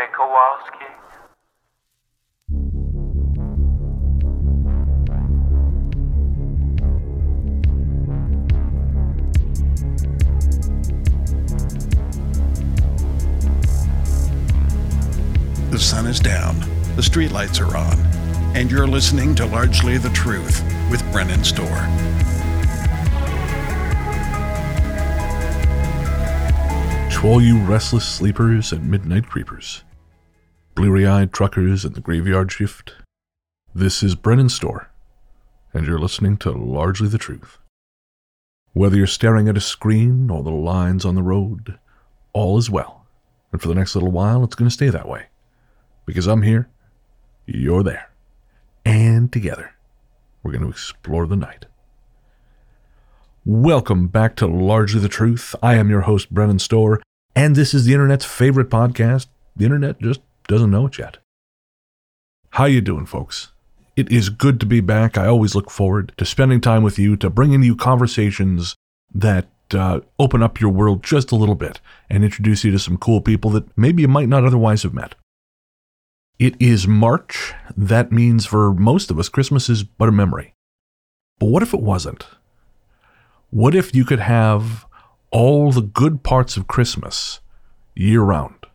Jimmy Kowalski. The sun is down, the streetlights are on, and you're listening to Largely the Truth with Brennan Storr. To all you restless sleepers and midnight creepers, bleary eyed truckers in the graveyard shift, this is Brennan Storr, and you're listening to Largely the Truth. Whether you're staring at a screen or the lines on the road, all is well. And for the next little while, it's going to stay that way. Because I'm here, you're there. And together, we're going to explore the night. Welcome back to Largely the Truth. I am your host, Brennan Storr, and this is the internet's favorite podcast. The internet just doesn't know it yet. How you doing, folks? It is good to be back. I always look forward to spending time with you, to bringing you conversations that uh, open up your world just a little bit and introduce you to some cool people that maybe you might not otherwise have met. It is March. That means for most of us, Christmas is but a memory. But what if it wasn't? What if you could have all the good parts of Christmas year round?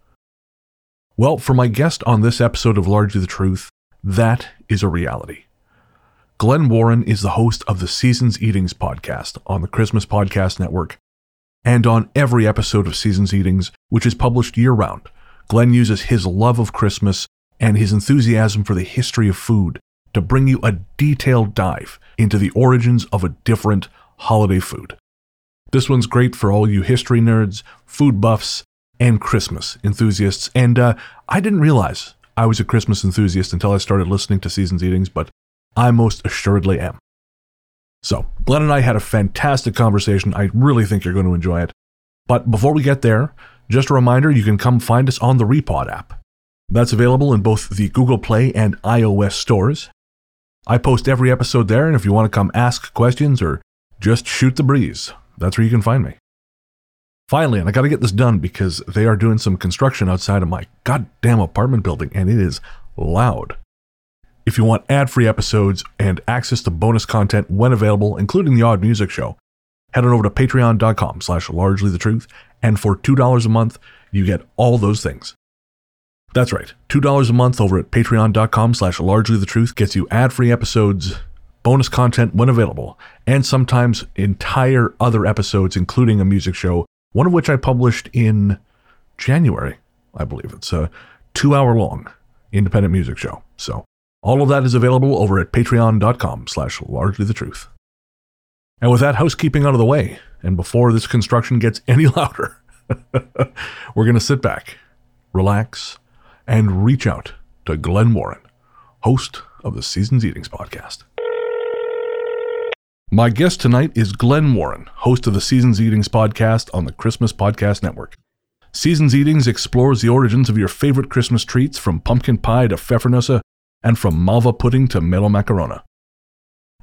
Well, for my guest on this episode of Largely the Truth, that is a reality. Glenn Warren is the host of the Seasons Eatings podcast on the Christmas Podcast Network and on every episode of Seasons Eatings, which is published year round. Glenn uses his love of Christmas and his enthusiasm for the history of food to bring you a detailed dive into the origins of a different holiday food. This one's great for all you history nerds, food buffs, and Christmas enthusiasts. And uh, I didn't realize I was a Christmas enthusiast until I started listening to Seasons Eatings, but I most assuredly am. So, Glenn and I had a fantastic conversation. I really think you're going to enjoy it. But before we get there, just a reminder you can come find us on the Repod app. That's available in both the Google Play and iOS stores. I post every episode there, and if you want to come ask questions or just shoot the breeze, that's where you can find me. Finally, and I got to get this done because they are doing some construction outside of my goddamn apartment building, and it is loud. If you want ad-free episodes and access to bonus content when available, including the odd music show, head on over to patreon.com slash largely the truth, and for $2 a month, you get all those things. That's right. $2 a month over at patreon.com slash largely the truth gets you ad-free episodes, bonus content when available, and sometimes entire other episodes, including a music show, one of which I published in January, I believe. It's a two hour long independent music show. So all of that is available over at patreon.com slash largely the truth. And with that housekeeping out of the way, and before this construction gets any louder, we're going to sit back, relax, and reach out to Glenn Warren, host of the Seasons Eatings podcast. My guest tonight is Glenn Warren, host of the Seasons Eatings podcast on the Christmas Podcast Network. Seasons Eatings explores the origins of your favorite Christmas treats from pumpkin pie to pfeffernusse and from malva pudding to melomakarona.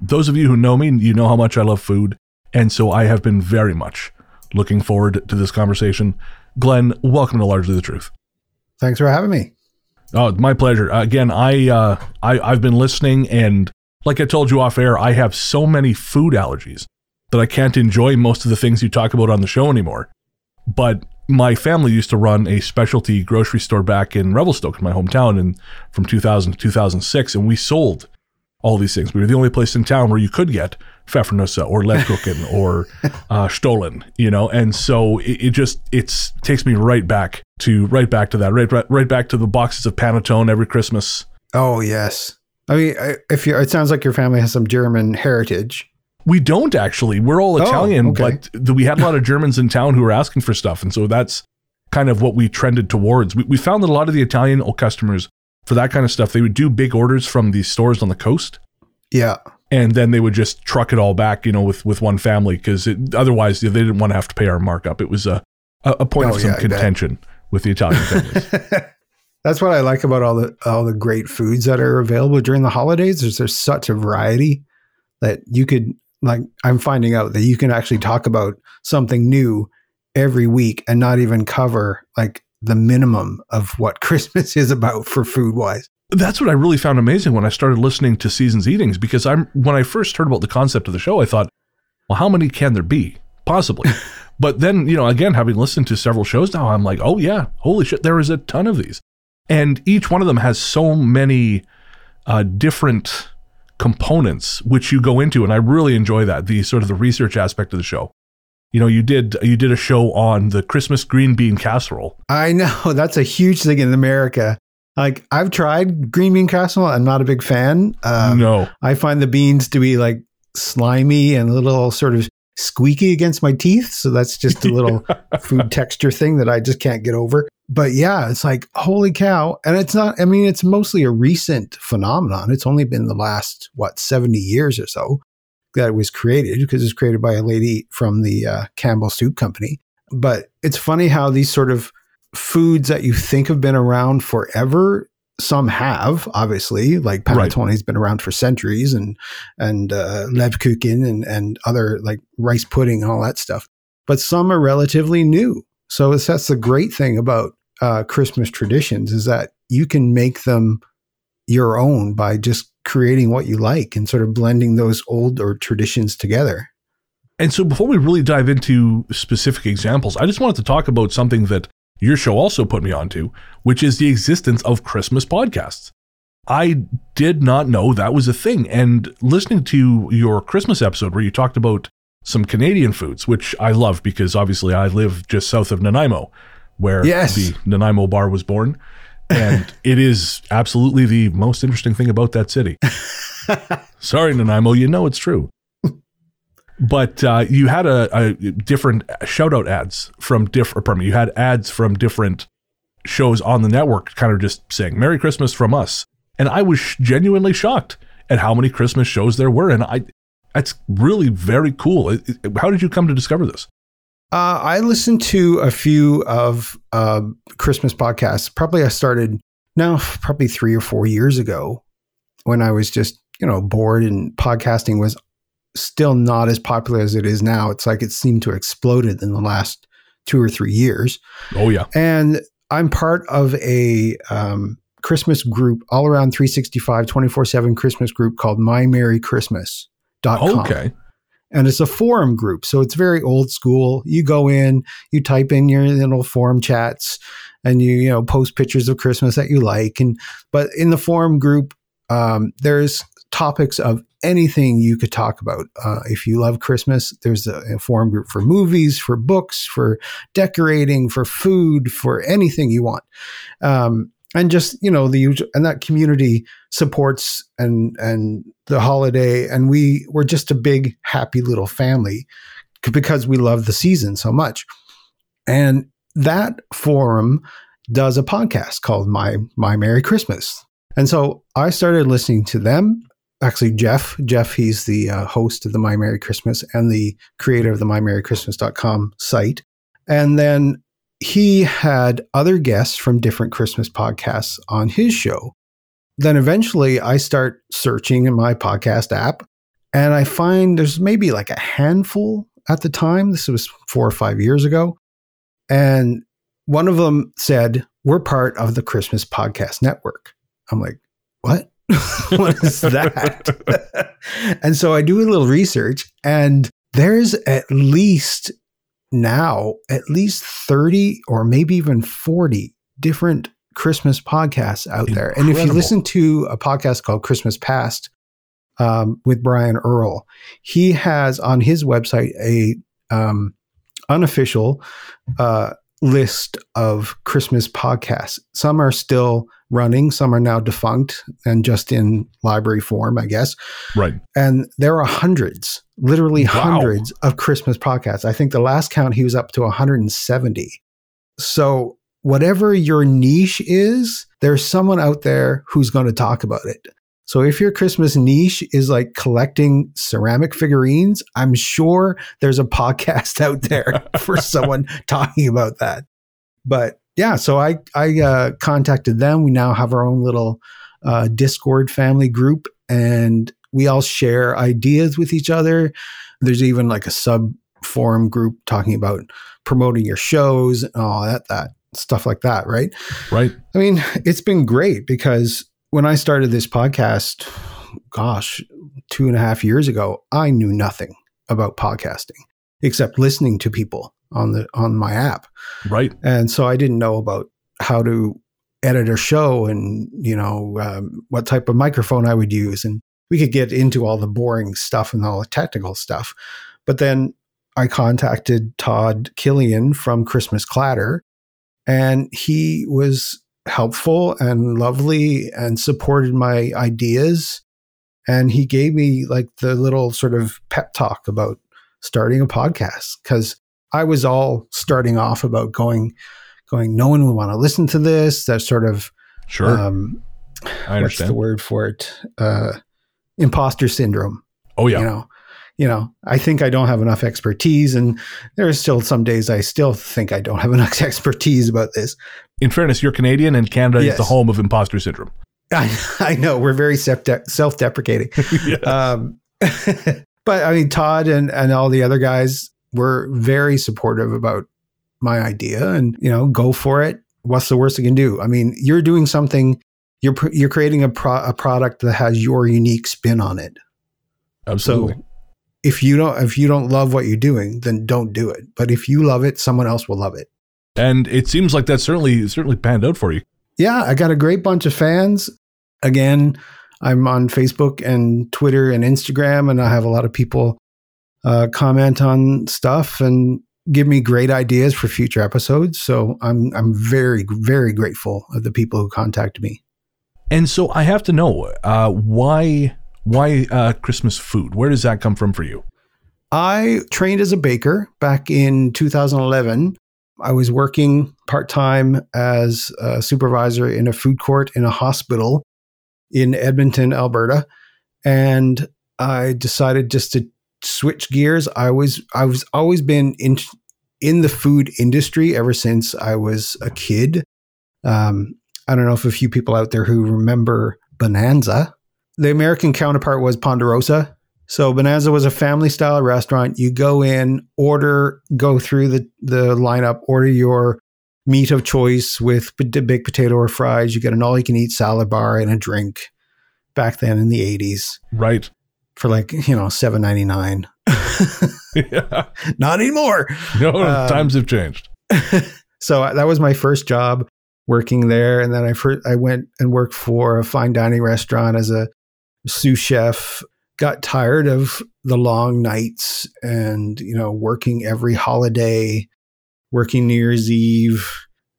Those of you who know me, you know how much I love food, and so I have been very much looking forward to this conversation. Glenn, welcome to Largely the Truth. Thanks for having me. Oh, my pleasure. Again, I, uh, I I've been listening, and like I told you off air, I have so many food allergies that I can't enjoy most of the things you talk about on the show anymore. But my family used to run a specialty grocery store back in Revelstoke, in my hometown, and from 2000 to 2006, and we sold all these things. We were the only place in town where you could get Pfeffernusse or Lebkuchen or uh, Stollen, you know. And so it, it just it's takes me right back to right back to that, right, right right back to the boxes of Panettone every Christmas. Oh yes, I mean, if you, it sounds like your family has some German heritage. We don't actually. We're all Oh, Italian, okay. but we had a lot of Germans in town who were asking for stuff, and so that's kind of what we trended towards. We, we found that a lot of the Italian old customers for that kind of stuff, they would do big orders from these stores on the coast, Yeah, and then they would just truck it all back, you know, with with one family because otherwise they didn't want to have to pay our markup. It was a a, a point Oh, of some yeah, contention with the Italian families. that's what I like about all the all the great foods that are available during the holidays. Is there's such a variety that you could like. I'm finding out that you can actually talk about something new every week and not even cover like the minimum of what Christmas is about for food wise. That's what I really found amazing when I started listening to Seasons Eatings because I'm when I first heard about the concept of the show, I thought, well, how many can there be? Possibly. but then, you know, again, having listened to several shows now, I'm like, oh yeah, holy shit, there is a ton of these. And each one of them has so many uh, different components which you go into and I really enjoy that the sort of the research aspect of the show you know you did you did a show on the christmas green bean casserole I know that's a huge thing in America. Like I've tried green bean casserole. I'm not a big fan. Um, no I find the beans to be like slimy and a little sort of squeaky against my teeth. So that's just a little food texture thing that I just can't get over. But yeah, it's like, holy cow. And it's not, I mean, it's mostly a recent phenomenon. It's only been the last, what, 70 years or so that it was created because it was created by a lady from the uh, Campbell Soup Company. But it's funny how these sort of foods that you think have been around forever some have obviously like Right. panettone's been around for centuries and and uh, lebkuchen and and other like rice pudding and all that stuff but some are relatively new so that's the great thing about uh, christmas traditions is that you can make them your own by just creating what you like and sort of blending those old or traditions together And so before we really dive into specific examples, I just wanted to talk about something that your show also put me onto, which is the existence of Christmas podcasts. I did not know that was a thing. And listening to your Christmas episode where you talked about some Canadian foods, which I love because obviously I live just south of Nanaimo, where Yes. the Nanaimo bar was born. And it is absolutely the most interesting thing about that city. Sorry, Nanaimo, you know it's true. But uh, you had a, a different shout out ads from different, pardon me, you had ads from different shows on the network kind of just saying Merry Christmas from us. And I was sh- genuinely shocked at how many Christmas shows there were. And I, that's really very cool. How did you come to discover this? Uh, I listened to a few of uh, Christmas podcasts. Probably I started now, probably three or four years ago, when I was just you know bored and podcasting was still not as popular as it is now. It's like it seemed to exploded in the last two or three years. Oh, yeah. And I'm part of a um, Christmas group all around 365, 24 7 Christmas group called my mymerrychristmas.com Okay. And it's a forum group so it's very old school. You go in you type in your little forum chats and you you know post pictures of christmas that you like and but in the forum group um, there's topics of anything you could talk about. Uh, if you love christmas there's a, a forum group for movies for books for decorating for food for anything you want. Um, and just you know the usual and that community supports and and the holiday and we we're just a big happy little family because we love the season so much. And that forum does a podcast called my my merry christmas. And so i started listening to them. Actually jeff jeff he's the uh, host of the my merry christmas and the creator of the my merry mymerrychristmas.com site. And then he had other guests from different christmas podcasts on his show then eventually I start searching in my podcast app and I find there's maybe like a handful at the time. This was four or five years ago. And one of them said, We're part of the Christmas Podcast Network. I'm like, What? what is that? and so I do a little research, and there's at least now at least 30 or maybe even 40 different Christmas podcasts out there. And if you listen to a podcast called Christmas Past um, with Brian Earl, he has on his website a um, unofficial uh, list of Christmas podcasts. Some are still running, some are now defunct and just in library form, I guess. Right. And there are hundreds, literally Wow. hundreds of Christmas podcasts. I think the last count he was up to 170. So, whatever your niche is, there's someone out there who's going to talk about it. So, if your Christmas niche is like collecting ceramic figurines, I'm sure there's a podcast out there for someone talking about that. But yeah, so I I uh, contacted them. We now have our own little uh, Discord family group, and we all share ideas with each other. There's even like a sub forum group talking about promoting your shows and all that that stuff like that, right? Right. I mean, it's been great because when I started this podcast, gosh, two and a half years ago, I knew nothing about podcasting except listening to people on the on my app. Right. And so I didn't know about how to edit a show and you know um, what type of microphone I would use, and we could get into all the boring stuff and all the technical stuff. But then I contacted Todd Killian from Christmas Clatter, and he was helpful and lovely and supported my ideas. And he gave me like the little sort of pep talk about starting a podcast because I was all starting off about going, going, no one would want to listen to this. That sort of, Sure. um, I what's understand. the word for it? Uh, imposter syndrome. oh yeah. You know, you know, I think I don't have enough expertise, and there are still some days I still think I don't have enough expertise about this. In fairness, you're Canadian and Canada is the home of imposter syndrome. I, I know we're very self self-deprecating. yeah. Um, but I mean, Todd and, and all the other guys were very supportive about my idea and, you know, go for it. What's the worst you can do? I mean, you're doing something, you're, pr- you're creating a, pro- a product that has your unique spin on it. Absolutely. So if you don't, if you don't love what you're doing, then don't do it. But if you love it, someone else will love it. And it seems like that's certainly certainly panned out for you. yeah, I got a great bunch of fans. Again, I'm on Facebook and Twitter and Instagram, and I have a lot of people uh, comment on stuff and give me great ideas for future episodes. So I'm I'm very very grateful of the people who contact me. And so I have to know uh, why why uh, Christmas food? Where does that come from for you? I trained as a baker back in 2011. I was working part time as a supervisor in a food court in a hospital in Edmonton, Alberta, and I decided just to switch gears. I was I was always been in in the food industry ever since I was a kid. Um, I don't know if a few people out there who remember Bonanza. The American counterpart was Ponderosa. So Bonanza was a family style restaurant. You go in, order, go through the, the lineup, order your meat of choice with baked potato or fries. You get an all you can eat salad bar and a drink back then in the 80s Right. for like, you know, seven ninety nine. yeah. Not anymore. No, Um, times have changed. so that was my first job working there. And then I first, I went and worked for a fine dining restaurant as a sous chef. Got tired of the long nights and you know working every holiday, working New Year's Eve.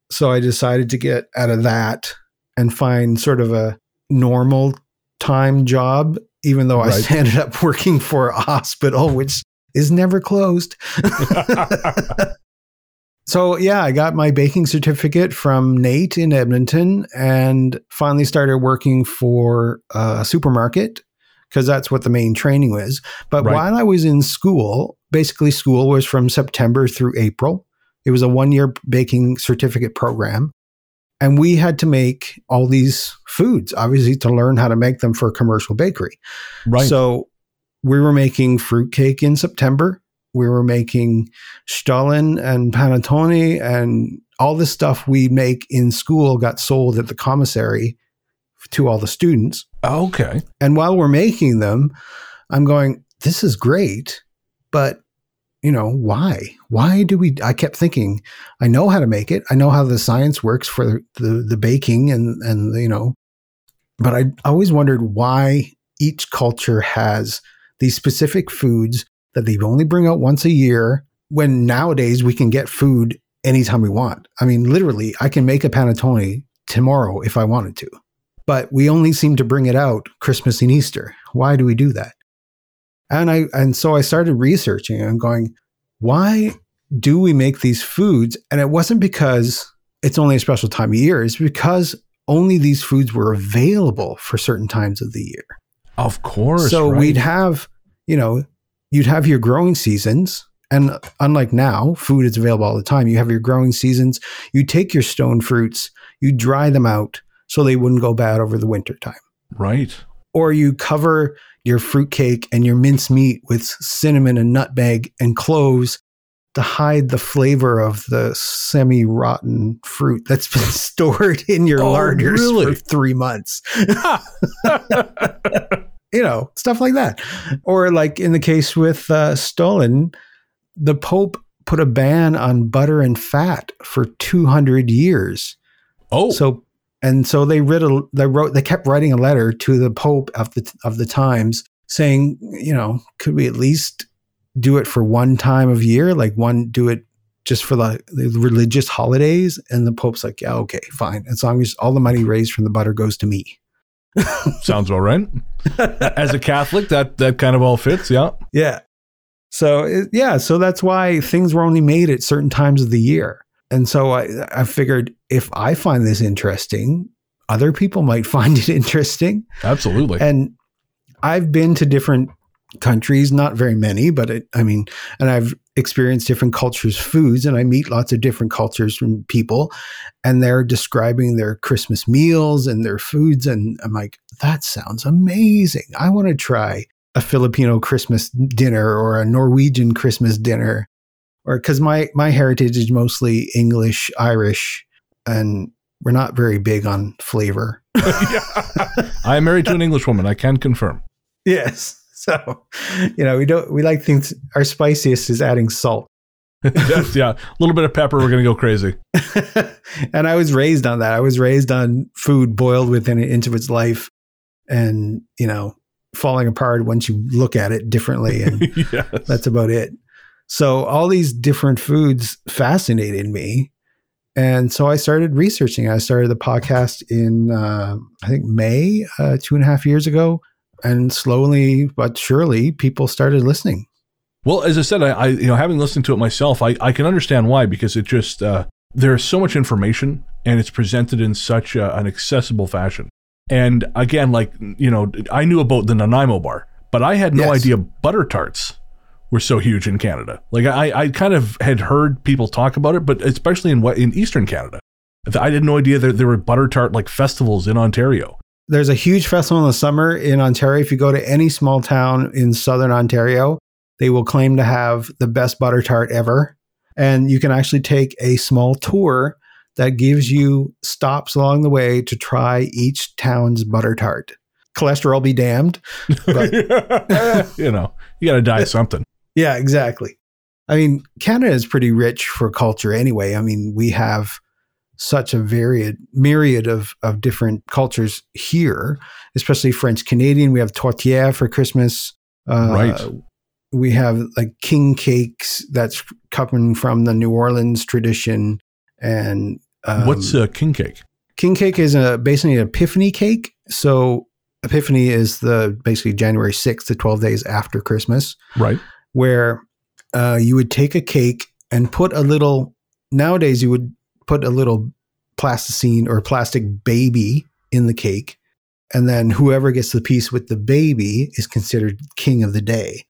So I decided to get out of that and find sort of a normal time job. Even though Right. I ended up working for a hospital, which is never closed. So yeah, I got my baking certificate from NAIT in Edmonton and finally started working for a supermarket because that's what the main training was. But Right. while I was in school, basically school was from September through April. It was a one-year baking certificate program. And we had to make all these foods, obviously, to learn how to make them for a commercial bakery. Right. So we were making fruitcake in September. We were making Stollen and panettone and all the stuff we make in school got sold at the commissary to all the students. Oh, okay. And while we're making them, I'm going, this is great, but you know, why? Why do we I kept thinking, I know how to make it. I know how the science works for the the, the baking and and you know, but I always wondered why each culture has these specific foods that they only bring out once a year when nowadays we can get food anytime we want. I mean, literally, I can make a panettone tomorrow if I wanted to but we only seem to bring it out Christmas and Easter. Why do we do that? And I and so I started researching and going, why do we make these foods? And it wasn't because it's only a special time of year, it's because only these foods were available for certain times of the year. Of course. so right. we'd have, you know, you'd have your growing seasons. And unlike now, food is available all the time. You have your growing seasons. You take your stone fruits, you dry them out so they wouldn't go bad over the winter time. Right. Or you cover your fruitcake and your mince meat with cinnamon and nutmeg and cloves to hide the flavor of the semi rotten fruit that's been stored in your Oh, larders really? for three months. you know, stuff like that. Or like in the case with uh, Stollen, the Pope put a ban on butter and fat for 200 years. Oh, So and so they wrote a, they wrote they kept writing a letter to the Pope of the of the times saying, you know, could we at least do it for one time of year, like one do it just for the, the religious holidays? And the Pope's like, yeah, okay, fine, as long as all the money raised from the butter goes to me. sounds all right. As a Catholic, that that kind of all fits. Yeah. Yeah. So it- yeah, so that's why things were only made at certain times of the year. And so I, I figured if I find this interesting, other people might find it interesting. Absolutely. And I've been to different countries, not very many, but it, I mean, and I've experienced different cultures' foods, and I meet lots of different cultures from people, and they're describing their Christmas meals and their foods, and I'm like, that sounds amazing. I want to try a Filipino Christmas dinner or a Norwegian Christmas dinner, or because my my heritage is mostly English, Irish, and we're not very big on flavor. I am married to an English woman. I can confirm. Yes. So, you know, we don't we like things our spiciest is adding salt. Yeah, a little bit of pepper, we're gonna go crazy. and I was raised on that. I was raised on food boiled within it into its life and, you know, falling apart once you look at it differently and yes. that's about it. So all these different foods fascinated me. And so I started researching. I started the podcast in, uh, I think, May, uh, two and a half years ago. And slowly but surely, people started listening. Well, as I said, I, I you know having listened to it myself, I, I can understand why because it just uh, there's so much information and it's presented in such a, an accessible fashion. And again, like you know, I knew about the Nanaimo bar, but I had no Yes. idea butter tarts were so huge in Canada. Like I, I kind of had heard people talk about it, but especially in what in Eastern Canada, I had no idea that there were butter tart like festivals in Ontario. There's a huge festival in the summer in Ontario. If you go to any small town in southern Ontario, they will claim to have the best butter tart ever. And you can actually take a small tour that gives you stops along the way to try each town's butter tart. Cholesterol be damned. But- you know, you got to die something. Yeah, exactly. I mean, Canada is pretty rich for culture anyway. I mean, we have such a varied myriad of, of different cultures here, especially French Canadian. We have tourtière for Christmas. Uh, Right. We have like king cakes that's coming from the New Orleans tradition. And um, What's a king cake? king cake is a basically an epiphany cake. So epiphany is the basically January 6th to 12 days after Christmas Right. Where uh, you would take a cake and put a little. Nowadays, you would put a little plasticine or plastic baby in the cake, and then whoever gets the piece with the baby is considered king of the day.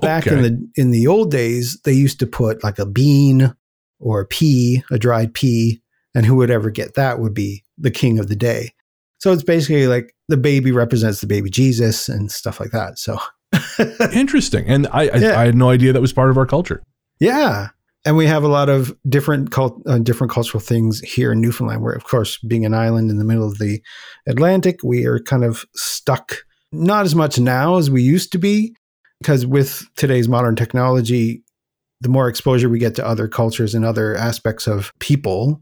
Back in the in the old days, they used to put like a bean or a pea, a dried pea, and who would ever get that would be the king of the day. So it's basically like the baby represents the baby Jesus and stuff like that. So Interesting. And I, I, Yeah. I had no idea that was part of our culture. Yeah. And we have a lot of different cult, uh, different cultural things here in Newfoundland. Where, of course, being an island in the middle of the Atlantic, we are kind of stuck. Not as much now as we used to be, because with today's modern technology, the more exposure we get to other cultures and other aspects of people,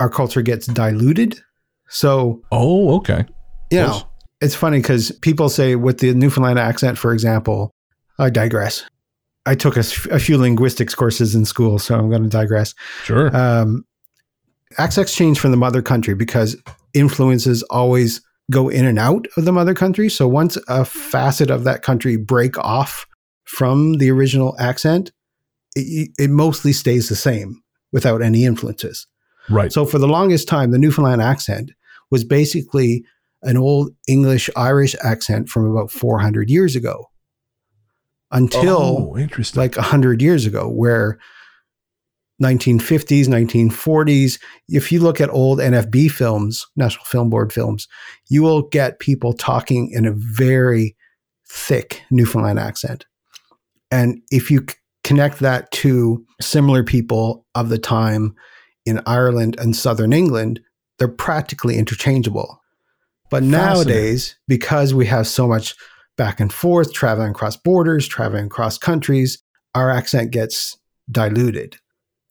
our culture gets diluted. So Oh, okay. you know, it's funny because people say with the Newfoundland accent, for example, I digress. I took a few linguistics courses in school, so I'm going to digress. Sure. Um, accents change from the mother country because influences always go in and out of the mother country. So once a facet of that country break off from the original accent, it, it mostly stays the same without any influences. right. So for the longest time, the Newfoundland accent was basically an old English Irish accent from about 400 years ago until oh, interesting. like 100 years ago, where 1950s, 1940s, if you look at old NFB films, National Film Board films, you will get people talking in a very thick Newfoundland accent. And if you c- connect that to similar people of the time in Ireland and southern England, they're practically interchangeable. But nowadays, because we have so much back and forth, traveling across borders, traveling across countries, our accent gets diluted.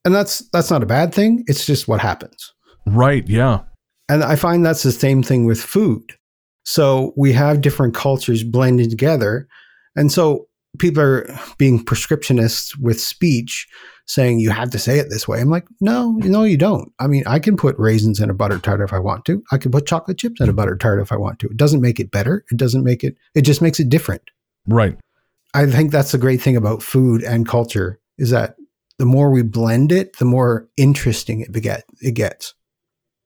And that's that's not a bad thing. It's just what happens. Right, yeah. And I find that's the same thing with food. So we have different cultures blending together. And so people are being prescriptionists with speech saying you have to say it this way. I'm like, no, no, you don't. I mean, I can put raisins in a butter tart if I want to. I can put chocolate chips in a butter tart if I want to. It doesn't make it better. It doesn't make it, it just makes it different. Right. I think that's the great thing about food and culture is that the more we blend it, the more interesting it beget it gets.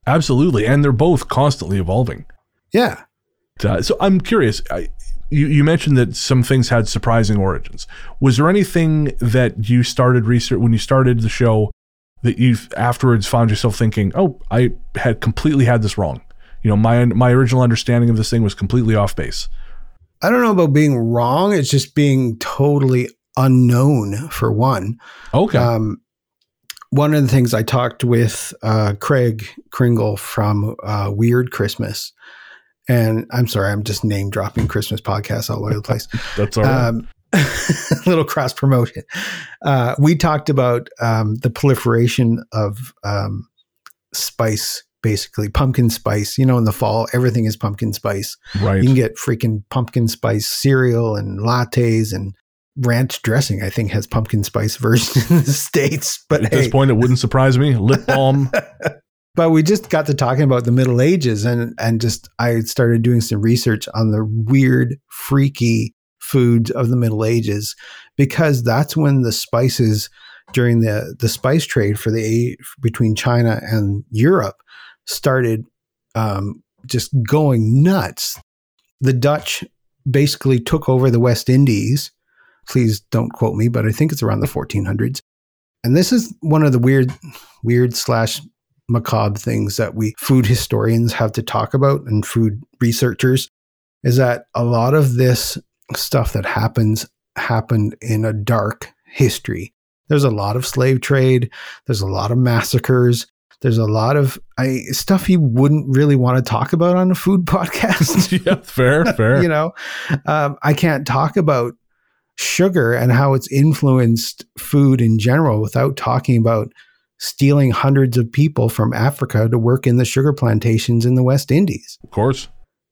Absolutely. And they're both constantly evolving. Yeah. Uh, so I'm curious. I, you, you mentioned that some things had surprising origins. Was there anything that you started research when you started the show that you afterwards found yourself thinking, "Oh, I had completely had this wrong." You know, my my original understanding of this thing was completely off base. I don't know about being wrong. It's just being totally unknown for one. Okay. Um, one of the things I talked with uh, Craig Kringle from uh, Weird Christmas, and I'm sorry, I'm just name dropping Christmas podcasts all over the place. That's all right. Um, little cross promotion. Uh, we talked about um, the proliferation of um, spice, basically pumpkin spice. You know, in the fall, everything is pumpkin spice. Right. You can get freaking pumpkin spice cereal and lattes and ranch dressing. I think has pumpkin spice version in the states. But at hey. this point, it wouldn't surprise me. Lip balm. But we just got to talking about the Middle Ages, and and just I started doing some research on the weird, freaky foods of the Middle Ages, because that's when the spices during the the spice trade for the between China and Europe started um, just going nuts. The Dutch basically took over the West Indies. Please don't quote me, but I think it's around the 1400s. And this is one of the weird, weird slash macabre things that we food historians have to talk about and food researchers is that a lot of this stuff that happens happened in a dark history. There's a lot of slave trade, there's a lot of massacres, there's a lot of I, stuff you wouldn't really want to talk about on a food podcast. yeah, fair, fair. you know, um, I can't talk about sugar and how it's influenced food in general without talking about stealing hundreds of people from Africa to work in the sugar plantations in the West Indies. Of course.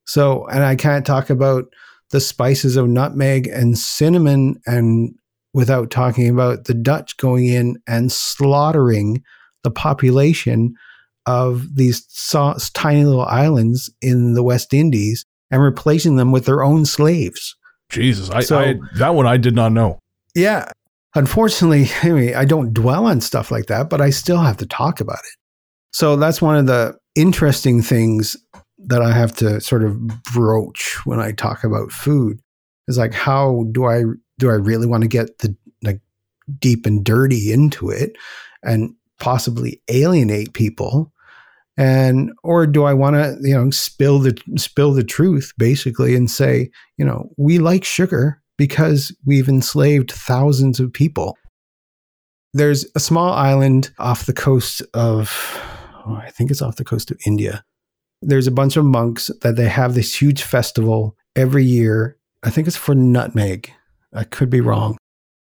So, and I can't talk about the spices of nutmeg and cinnamon and without talking about the Dutch going in and slaughtering the population of these tiny little islands in the West Indies and replacing them with their own slaves. Jesus, I, so, I that one I did not know. Yeah, unfortunately, anyway, I don't dwell on stuff like that, but I still have to talk about it. So that's one of the interesting things that I have to sort of broach when I talk about food is like how do I do I really want to get the like deep and dirty into it and possibly alienate people and or do I want to you know spill the spill the truth basically and say you know we like sugar because we've enslaved thousands of people. There's a small island off the coast of oh, I think it's off the coast of India. There's a bunch of monks that they have this huge festival every year. I think it's for nutmeg. I could be wrong.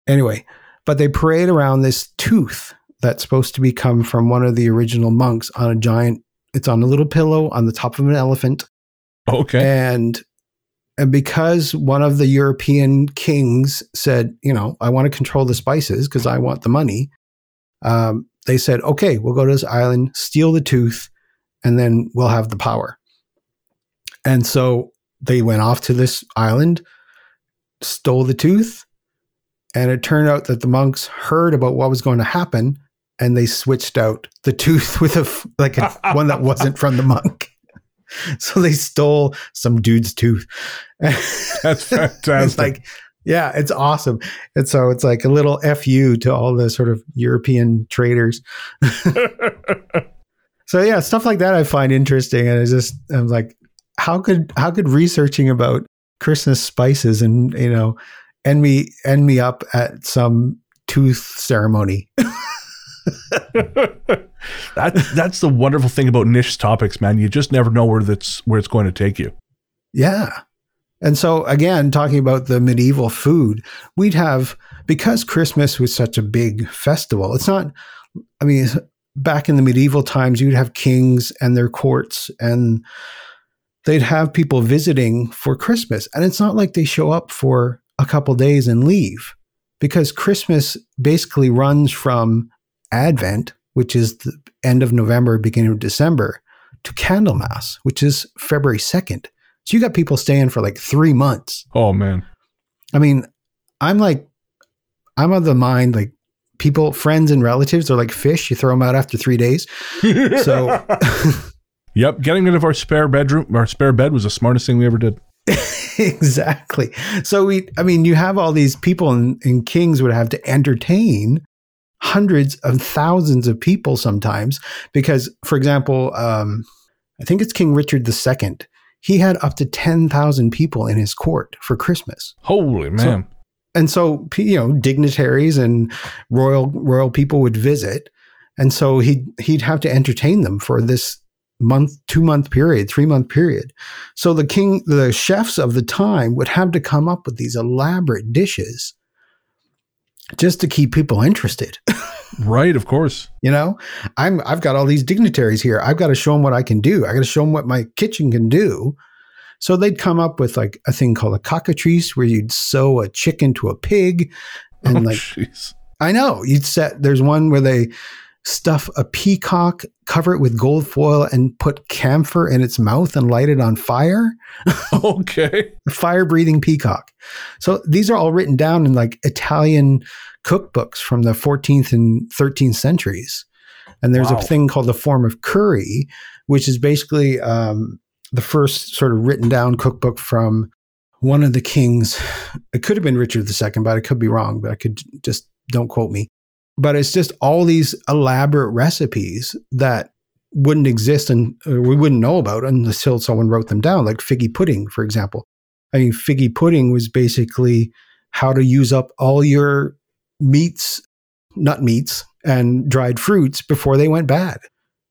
Anyway, but they parade around this tooth that's supposed to be come from one of the original monks on a giant it's on a little pillow on the top of an elephant okay and and because one of the european kings said you know i want to control the spices because i want the money um, they said okay we'll go to this island steal the tooth and then we'll have the power and so they went off to this island stole the tooth and it turned out that the monks heard about what was going to happen and they switched out the tooth with a like a, one that wasn't from the monk. So they stole some dude's tooth. That's fantastic. it's like, yeah, it's awesome. And so it's like a little fu to all the sort of European traders. so yeah, stuff like that I find interesting, and I just I'm like, how could how could researching about Christmas spices and you know end me end me up at some tooth ceremony. that that's the wonderful thing about niche topics, man. You just never know where that's where it's going to take you. Yeah. And so again, talking about the medieval food, we'd have because Christmas was such a big festival. It's not I mean, back in the medieval times, you'd have kings and their courts and they'd have people visiting for Christmas. And it's not like they show up for a couple days and leave because Christmas basically runs from Advent, which is the end of November, beginning of December, to Candlemas, which is February 2nd. So you got people staying for like three months. Oh, man. I mean, I'm like, I'm of the mind like people, friends, and relatives are like fish. You throw them out after three days. So, yep, getting rid of our spare bedroom, our spare bed was the smartest thing we ever did. exactly. So we, I mean, you have all these people, and, and kings would have to entertain hundreds of thousands of people sometimes because, for example, um, I think it's King Richard II. He had up to ten thousand people in his court for Christmas. Holy man! So, and so you know dignitaries and royal royal people would visit and so he'd he'd have to entertain them for this month two month period three month period so the king the chefs of the time would have to come up with these elaborate dishes just to keep people interested. Right of course. You know i'm i've got all these dignitaries here. I've got to show them what i can do. I got to show them what my kitchen can do. So they'd come up with like a thing called a cockatrice where you'd sew a chicken to a pig. And oh, like, geez. I know. You'd set, there's one where they stuff a peacock, cover it with gold foil and put camphor in its mouth and light it on fire. okay. fire breathing peacock. So these are all written down in like Italian cookbooks from the 14th and 13th centuries. And there's wow. a thing called the Forme of Cury, which is basically um, the first sort of written down cookbook from one of the kings. It could have been Richard II, but I could be wrong, but I could just don't quote me. But it's just all these elaborate recipes that wouldn't exist and uh, we wouldn't know about until someone wrote them down, like figgy pudding, for example. I mean, figgy pudding was basically how to use up all your meats, nut meats, and dried fruits before they went bad.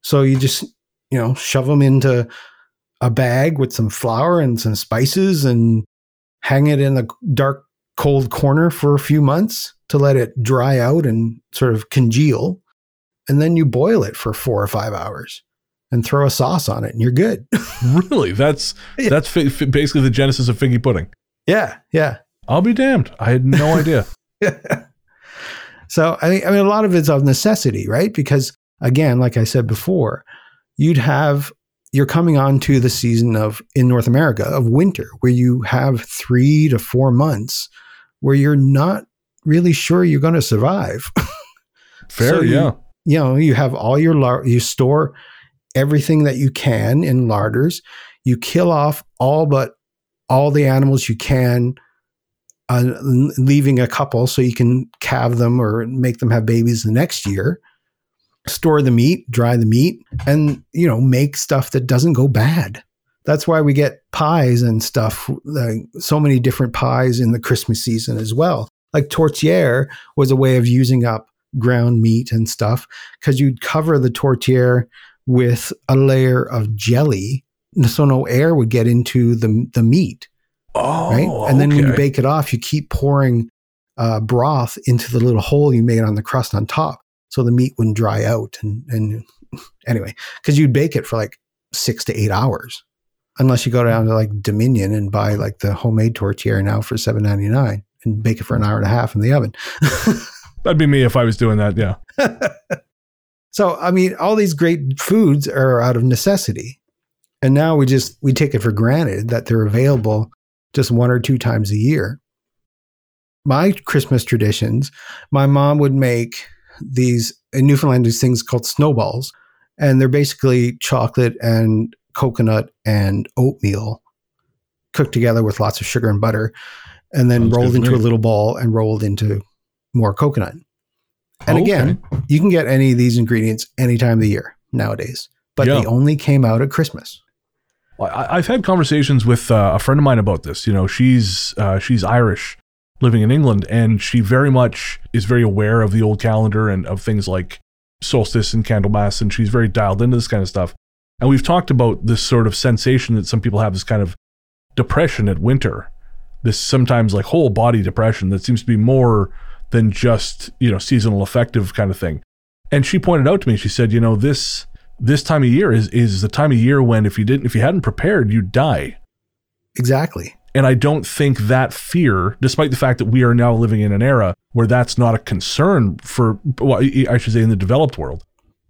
So you just, you know, shove them into a bag with some flour and some spices and hang it in the dark, cold corner for a few months to let it dry out and sort of congeal. And then you boil it for four or five hours and throw a sauce on it and you're good. really? That's yeah. that's fi- fi- basically the genesis of figgy pudding. Yeah, yeah. I'll be damned. I had no idea. so I I mean, a lot of it's of necessity, right? Because again, like I said before, you'd have you're coming on to the season of in North America of winter where you have 3 to 4 months where you're not really sure you're going to survive. Fair, so you, yeah. You know, you have all your lar- you store everything that you can in larders. You kill off all but all the animals you can uh, leaving a couple so you can calve them or make them have babies the next year store the meat, dry the meat, and you know make stuff that doesn't go bad. That's why we get pies and stuff. Like so many different pies in the Christmas season as well. Like tourtière was a way of using up ground meat and stuff because you'd cover the tourtière with a layer of jelly, so no air would get into the the meat. Oh, right. And then when you bake it off, you keep pouring uh, broth into the little hole you made on the crust on top so the meat wouldn't dry out. And, and anyway, because you'd bake it for like six to eight hours, unless you go down to like Dominion and buy like the homemade tourtière now for seven ninety nine and bake it for an hour and a half in the oven. That'd be me if I was doing that. Yeah. so I mean, all these great foods are out of necessity, and now we just we take it for granted that they're available just one or two times a year. My Christmas traditions, my mom would make these in Newfoundland these things called snowballs, and they're basically chocolate and coconut and oatmeal cooked together with lots of sugar and butter, and then Sounds rolled into a little ball and rolled into more coconut. And okay. again, you can get any of these ingredients any time of the year nowadays, but yeah. they only came out at Christmas. I've had conversations with uh, a friend of mine about this. You know, she's uh, she's Irish, living in England, and she very much is very aware of the old calendar and of things like solstice and Candlemas, and she's very dialed into this kind of stuff. And we've talked about this sort of sensation that some people have this kind of depression at winter, this sometimes like whole body depression that seems to be more than just, you know, seasonal affective kind of thing. And she pointed out to me, she said, you know, this this time of year is is the time of year when if you didn't if you hadn't prepared, you'd die. Exactly. And I don't think that fear, despite the fact that we are now living in an era where that's not a concern for, well, I should say in the developed world,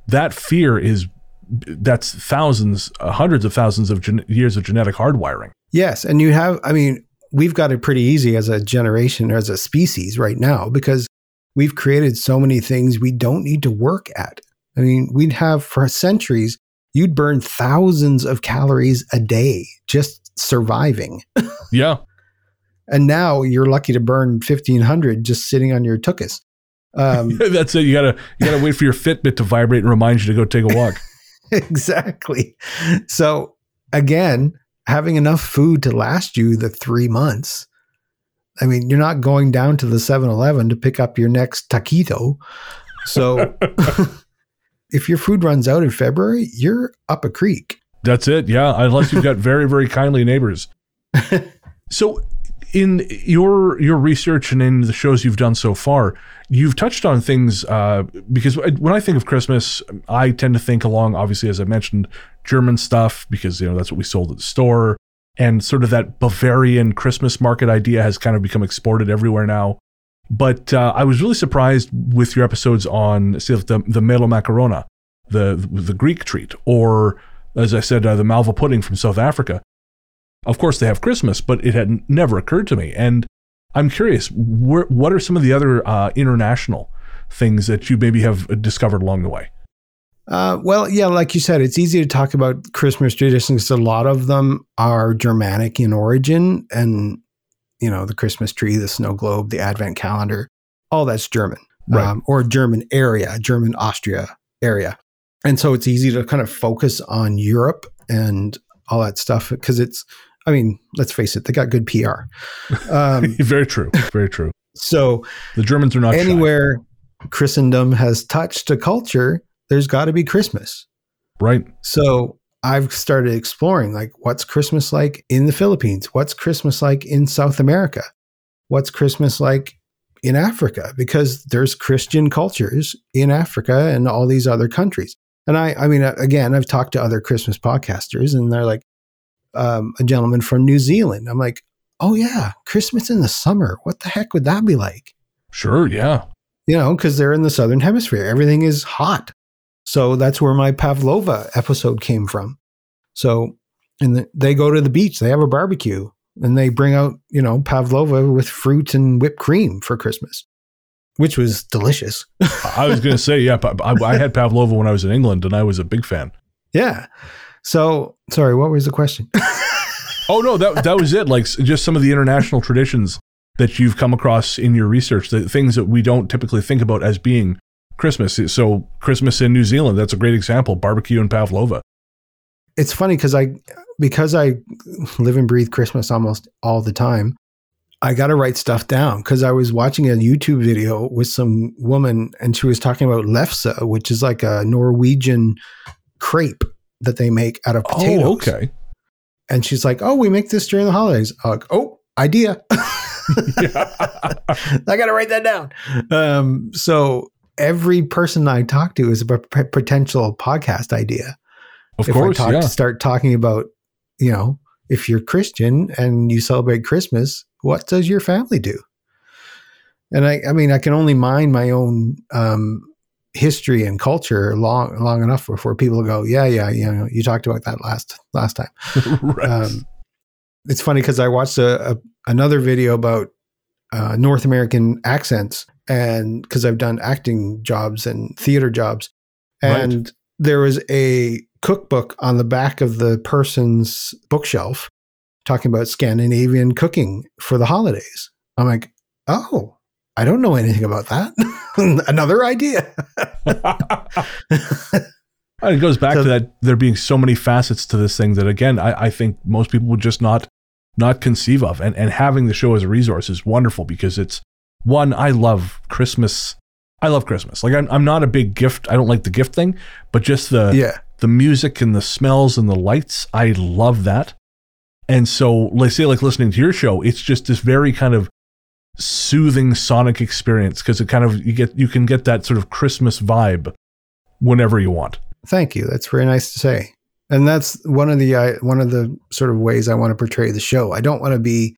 that fear is, that's thousands, uh, hundreds of thousands of gen- years of genetic hardwiring. Yes. And you have, I mean, we've got it pretty easy as a generation or as a species right now because we've created so many things we don't need to work at. I mean, we'd have for centuries, you'd burn thousands of calories a day just surviving. Yeah. and now you're lucky to burn 1500 just sitting on your tuchus. Um, That's it. You gotta you gotta wait for your Fitbit to vibrate and remind you to go take a walk. exactly. So again, having enough food to last you the three months. I mean, you're not going down to the 7-Eleven to pick up your next taquito. So if your food runs out in February, you're up a creek. That's it. Yeah, unless you've got very very kindly neighbors. so in your your research and in the shows you've done so far, you've touched on things uh, because when I think of Christmas, I tend to think along, obviously, as I mentioned, German stuff because you know that's what we sold at the store, and sort of that Bavarian Christmas market idea has kind of become exported everywhere now. But uh, I was really surprised with your episodes on say, the the melomakarona, the the Greek treat, or as I said, uh, the Malva pudding from South Africa. Of course, they have Christmas, but it had never occurred to me. And I'm curious, wh- what are some of the other uh, international things that you maybe have discovered along the way? Uh, well, yeah, like you said, it's easy to talk about Christmas traditions. A lot of them are Germanic in origin, and you know, the Christmas tree, the snow globe, the Advent calendar, all that's German, Right. um, or German area, German Austria area, and so it's easy to kind of focus on Europe and all that stuff because it's. I mean, let's face it, they got good PR. Um, very true. Very true. so The Germans are not shy. anywhere Christendom has touched a culture, there's got to be Christmas. Right. So I've started exploring like what's Christmas like in the Philippines? What's Christmas like in South America? What's Christmas like in Africa? Because there's Christian cultures in Africa and all these other countries. And I, I mean, again, I've talked to other Christmas podcasters and they're like, um, a gentleman from New Zealand. I'm like, oh yeah, Christmas in the summer. What the heck would that be like? Sure. Yeah. you know, because they're in the southern hemisphere. Everything is hot. So that's where my Pavlova episode came from. So, and the, they go to the beach, they have a barbecue, and they bring out, you know, Pavlova with fruit and whipped cream for Christmas, which was delicious. I was going to say, yeah, I, I had Pavlova when I was in England and I was a big fan. yeah. So, sorry, what was the question? Oh, no, that, that was it. Like just some of the international traditions that you've come across in your research, the things that we don't typically think about as being Christmas. So, Christmas in New Zealand, that's a great example barbecue and Pavlova. it's funny because I because I live and breathe Christmas almost all the time. I got to write stuff down because I was watching a YouTube video with some woman and she was talking about lefse, which is like a Norwegian crepe that they make out of potatoes. Oh, okay. And she's like, "Oh, we make this during the holidays." I'm like, "Oh, idea." I got to write that down. Um, so every person I talk to is a p- potential podcast idea Of if course, I talk, yeah. start talking about, you know, if you're Christian and you celebrate Christmas, what does your family do? And I, I mean, I can only mind my own um, history and culture long, long enough before people go, yeah, yeah, you know, you talked about that last last time. right. Um, it's funny because I watched a, a another video about uh, North American accents, and because I've done acting jobs and theater jobs, and there was a cookbook on the back of the person's bookshelf talking about Scandinavian cooking for the holidays. I'm like, oh, I don't know anything about that. Another idea. It goes back So- to that there being so many facets to this thing that again I, I think most people would just not not conceive of. And and having the show as a resource is wonderful because it's one, I love Christmas. I love Christmas. Like I'm I'm not a big gift. I don't like the gift thing, but just the Yeah. the music and the smells and the lights, I love that. And so, let's say, like listening to your show, it's just this very kind of soothing sonic experience because it kind of you get you can get that sort of Christmas vibe whenever you want. Thank you. That's very nice to say. And that's one of the uh, one of the sort of ways I want to portray the show. I don't want to be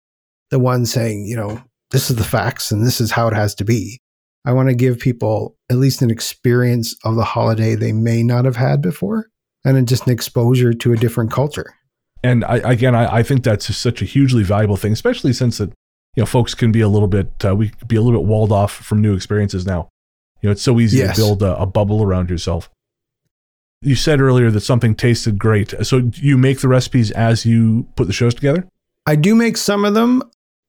the one saying, you know, this is the facts and this is how it has to be. I want to give people at least an experience of the holiday they may not have had before, and just an exposure to a different culture. And I, again, I, I think that's just such a hugely valuable thing, especially since that you know folks can be a little bit uh, we could be a little bit walled off from new experiences now. You know, it's so easy Yes. to build a, a bubble around yourself. You said earlier that something tasted great. So you make the recipes as you put the shows together? I do make some of them.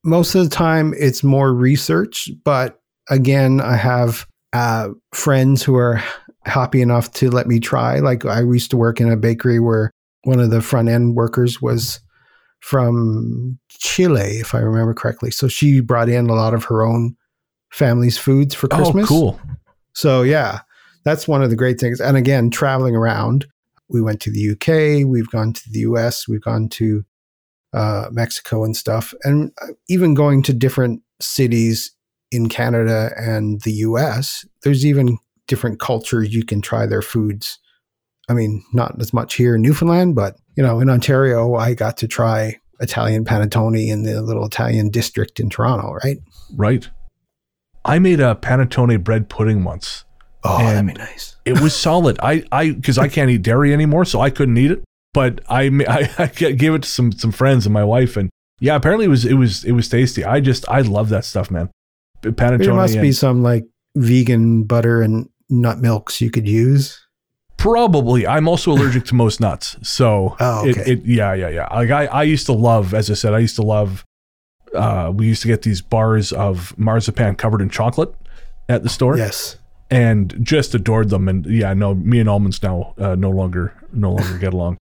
Most of the time, it's more research, but again, I have uh, friends who are happy enough to let me try. Like I used to work in a bakery where one of the front end workers was from Chile, if I remember correctly. So she brought in a lot of her own family's foods for Christmas. Oh, cool. So yeah, that's one of the great things. And again, traveling around, we went to the UK, we've gone to the US, we've gone to uh, Mexico and stuff, and uh, even going to different cities in Canada and the US. There's even different cultures you can try their foods. I mean, not as much here in Newfoundland, but you know, in Ontario, I got to try Italian panettone in the little Italian district in Toronto, right? Right. I made a panettone bread pudding once. Oh, that'd be nice. It was solid. I, I, because I can't eat dairy anymore, so I couldn't eat it. But I, I, I gave it to some some friends and my wife, and yeah, apparently it was it was it was tasty. I just I love that stuff, man. Panettone. There must and- be some like vegan butter and nut milks you could use. Probably. I'm also allergic to most nuts. So Oh, it, okay. it yeah, yeah, yeah. Like I, I used to love, as I said, I used to love uh we used to get these bars of marzipan covered in chocolate at the store Yes. and just adored them. And yeah, no, me and almonds now uh, no longer no longer get along.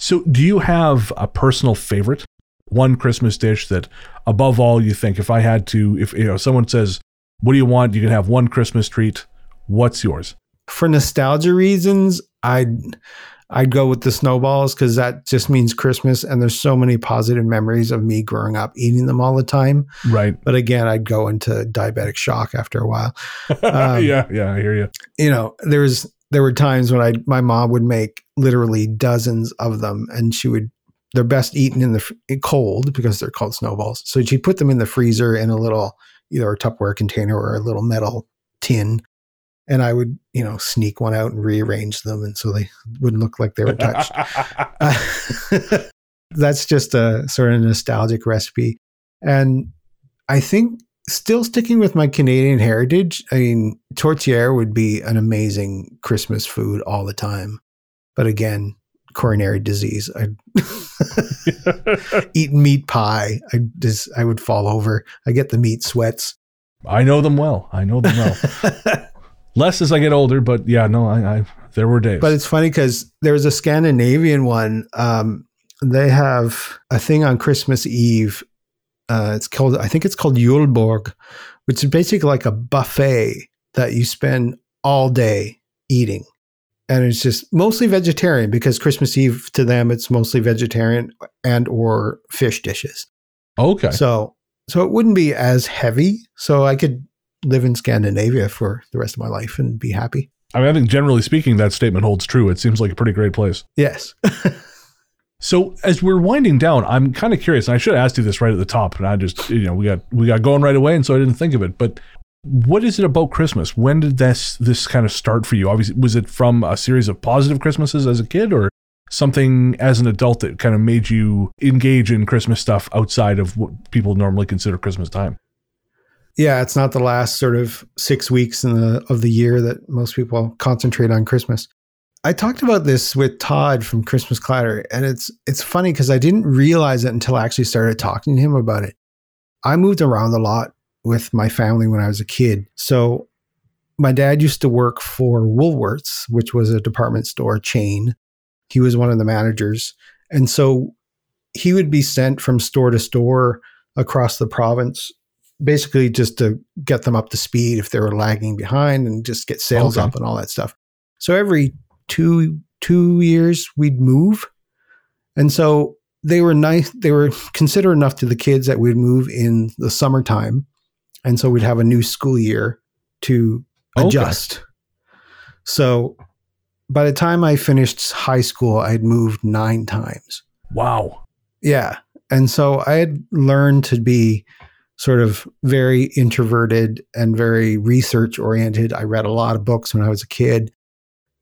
So do you have a personal favorite? One Christmas dish that above all you think if I had to if you know someone says, What do you want? You can have one Christmas treat. What's yours? For nostalgia reasons, I'd I'd go with the snowballs because that just means Christmas, and there's so many positive memories of me growing up eating them all the time. Right. But again, I'd go into diabetic shock after a while. Um, yeah, yeah, I hear you. You know, there was there were times when I my mom would make literally dozens of them, and she would they're best eaten in the cold because they're called snowballs. So she'd put them in the freezer in a little either a Tupperware container or a little metal tin, and I would you know sneak one out and rearrange them, and so they wouldn't look like they were touched. That's just a sort of nostalgic recipe. And I think still sticking with my Canadian heritage, I mean, tourtière would be an amazing Christmas food all the time. But again, coronary disease. I eat meat pie. I just I would fall over. I get the meat sweats. I know them well. I know them well. Less as I get older, but yeah, no, I, I there were days. But it's funny because there was a Scandinavian one. Um, they have a thing on Christmas Eve. Uh, it's called, I think it's called julbord, which is basically like a buffet that you spend all day eating. And it's just mostly vegetarian because Christmas Eve to them it's mostly vegetarian and or fish dishes. okay. So so it wouldn't be as heavy. So I could live in Scandinavia for the rest of my life and be happy. I mean, I think generally speaking, that statement holds true. It seems like a pretty great place. Yes. So as we're winding down, I'm kind of curious, and I should have asked you this right at the top, and I just, you know, we got we got going right away, and so I didn't think of it. But what is it about Christmas? When did this this kind of start for you? Obviously, was it from a series of positive Christmases as a kid, or something as an adult that kind of made you engage in Christmas stuff outside of what people normally consider Christmas time? Yeah, it's not the last sort of six weeks in the of the year that most people concentrate on Christmas. I talked about this with Todd from Christmas Clatter, and it's it's funny because I didn't realize it until I actually started talking to him about it. I moved around a lot with my family when I was a kid. So my dad used to work for Woolworths, which was a department store chain. He was one of the managers. And so he would be sent from store to store across the province, basically just to get them up to speed if they were lagging behind and just get sales Okay. up and all that stuff. So every two two years we'd move, and so they were nice. They were considerate enough to the kids that we'd move in the summertime, and so we'd have a new school year to Okay. adjust. So by the time I finished high school, I'd moved nine times. Wow. Yeah. And so I had learned to be sort of very introverted and very research oriented. I read a lot of books when I was a kid.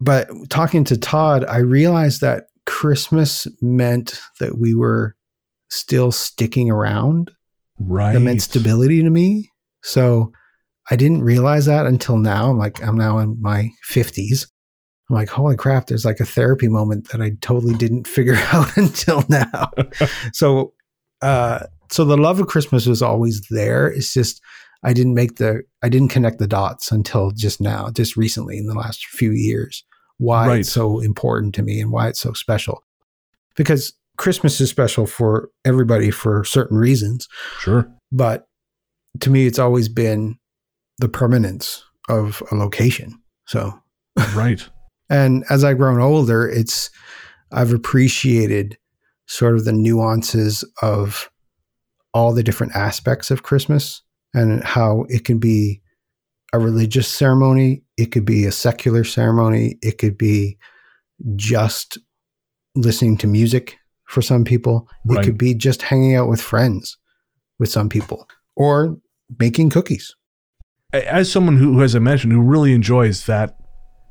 But talking to Todd, I realized that Christmas meant that we were still sticking around. Right. That meant stability to me. So I didn't realize that until now. I'm like, I'm now in my 50s. I'm like, holy crap, there's like a therapy moment that I totally didn't figure out until now. so, uh, so the love of Christmas was always there. It's just, I didn't make the, I didn't connect the dots until just now, just recently in the last few years, why Right. it's so important to me and why it's so special. Because Christmas is special for everybody for certain reasons Sure. but to me it's always been the permanence of a location so Right. and as i've grown older it's i've appreciated sort of the nuances of all the different aspects of christmas and how it can be a religious ceremony it could be a secular ceremony it could be just listening to music for some people Right. it could be just hanging out with friends with some people or making cookies as someone who, as I mentioned, who really enjoys that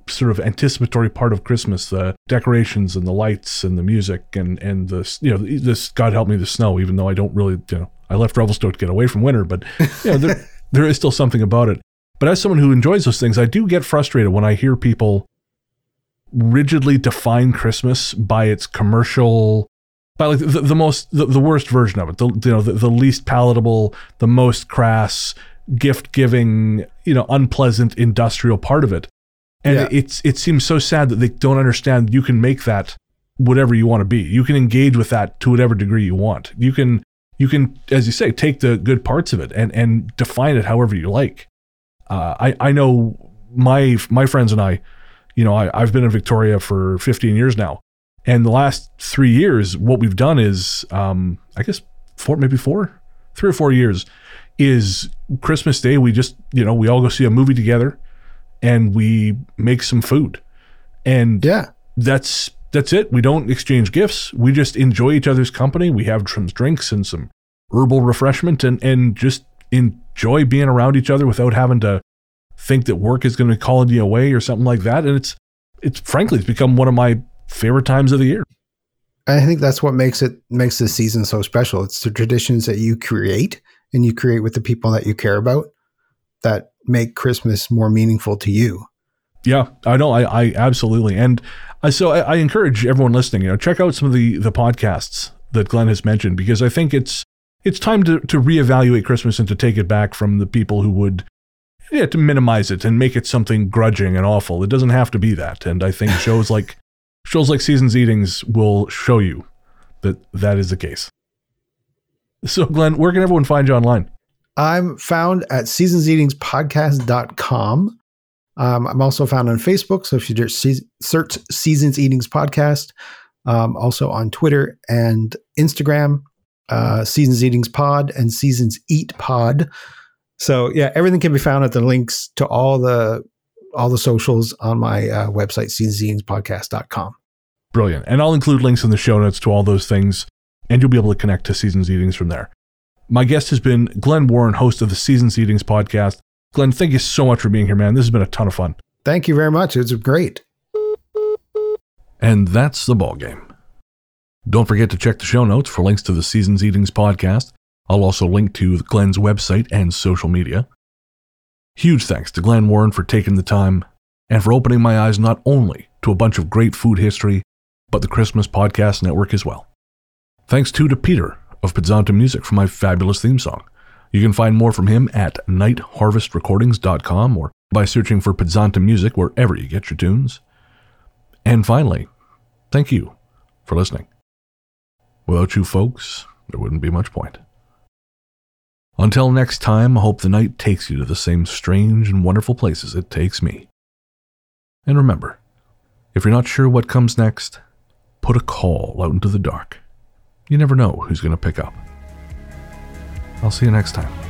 sort of anticipatory part of Christmas, the decorations and the lights and the music and and the you know this God help me the snow, even though I don't really you know I left Revelstoke to get away from winter, but you know there there is still something about it. But as someone who enjoys those things, I do get frustrated when I hear people rigidly define Christmas by its commercial by like the, the most the, the worst version of it the you know the, the least palatable the most crass gift giving you know unpleasant industrial part of it. And Yeah. it's it seems so sad that they don't understand you can make that whatever you want to be. You can engage with that to whatever degree you want. You can you can as you say take the good parts of it and and define it however you like uh, I I know my my friends and I you know I, I've been in Victoria for 15 years now and the last three years, what we've done is, um, I guess four, maybe four, three or four years, is Christmas Day. We just, you know, we all go see a movie together, and we make some food, and yeah that's that's it. We don't exchange gifts. We just enjoy each other's company. We have some drinks and some herbal refreshment, and and just enjoy being around each other without having to think that work is going to calling you away or something like that. And it's it's frankly, it's become one of my favorite times of the year. I think that's what makes it makes this season so special. It's the traditions that you create and you create with the people that you care about that make Christmas more meaningful to you. Yeah, I know. I, I absolutely. And I, so I, I encourage everyone listening, you know, check out some of the, the podcasts that Glenn has mentioned because I think it's it's time to, to reevaluate Christmas and to take it back from the people who would yeah, to minimize it and make it something grudging and awful. It doesn't have to be that. And I think shows like shows like Seasons Eatings will show you that that is the case. So Glenn, where can everyone find you online? I'm found at seasonseatingspodcast.com. Um, I'm also found on Facebook. So if you just search Seasons Eatings Podcast, um, also on Twitter and Instagram, uh, Seasons Eatings Pod and Seasons Eat Pod. So yeah, everything can be found at the links to all the all the socials on my uh, website, seasonseatingspodcast.com. Brilliant. And I'll include links in the show notes to all those things, and you'll be able to connect to Seasons Eatings from there. My guest has been Glenn Warren, host of the Seasons Eatings podcast. Glenn, thank you so much for being here, man. This has been a ton of fun. Thank you very much. It was great. And that's the ball game. Don't forget to check the show notes for links to the Seasons Eatings podcast. I'll also link to Glenn's website and social media. Huge thanks to Glenn Warren for taking the time and for opening my eyes not only to a bunch of great food history, but the Christmas Podcast Network as well. Thanks too to Peter of Pizzanta Music for my fabulous theme song. You can find more from him at nightharvestrecordings.com or by searching for Pizzanta Music wherever you get your tunes. And finally, thank you for listening. Without you folks, there wouldn't be much point. Until next time, I hope the night takes you to the same strange and wonderful places it takes me. And remember, if you're not sure what comes next, put a call out into the dark. You never know who's going to pick up. I'll see you next time.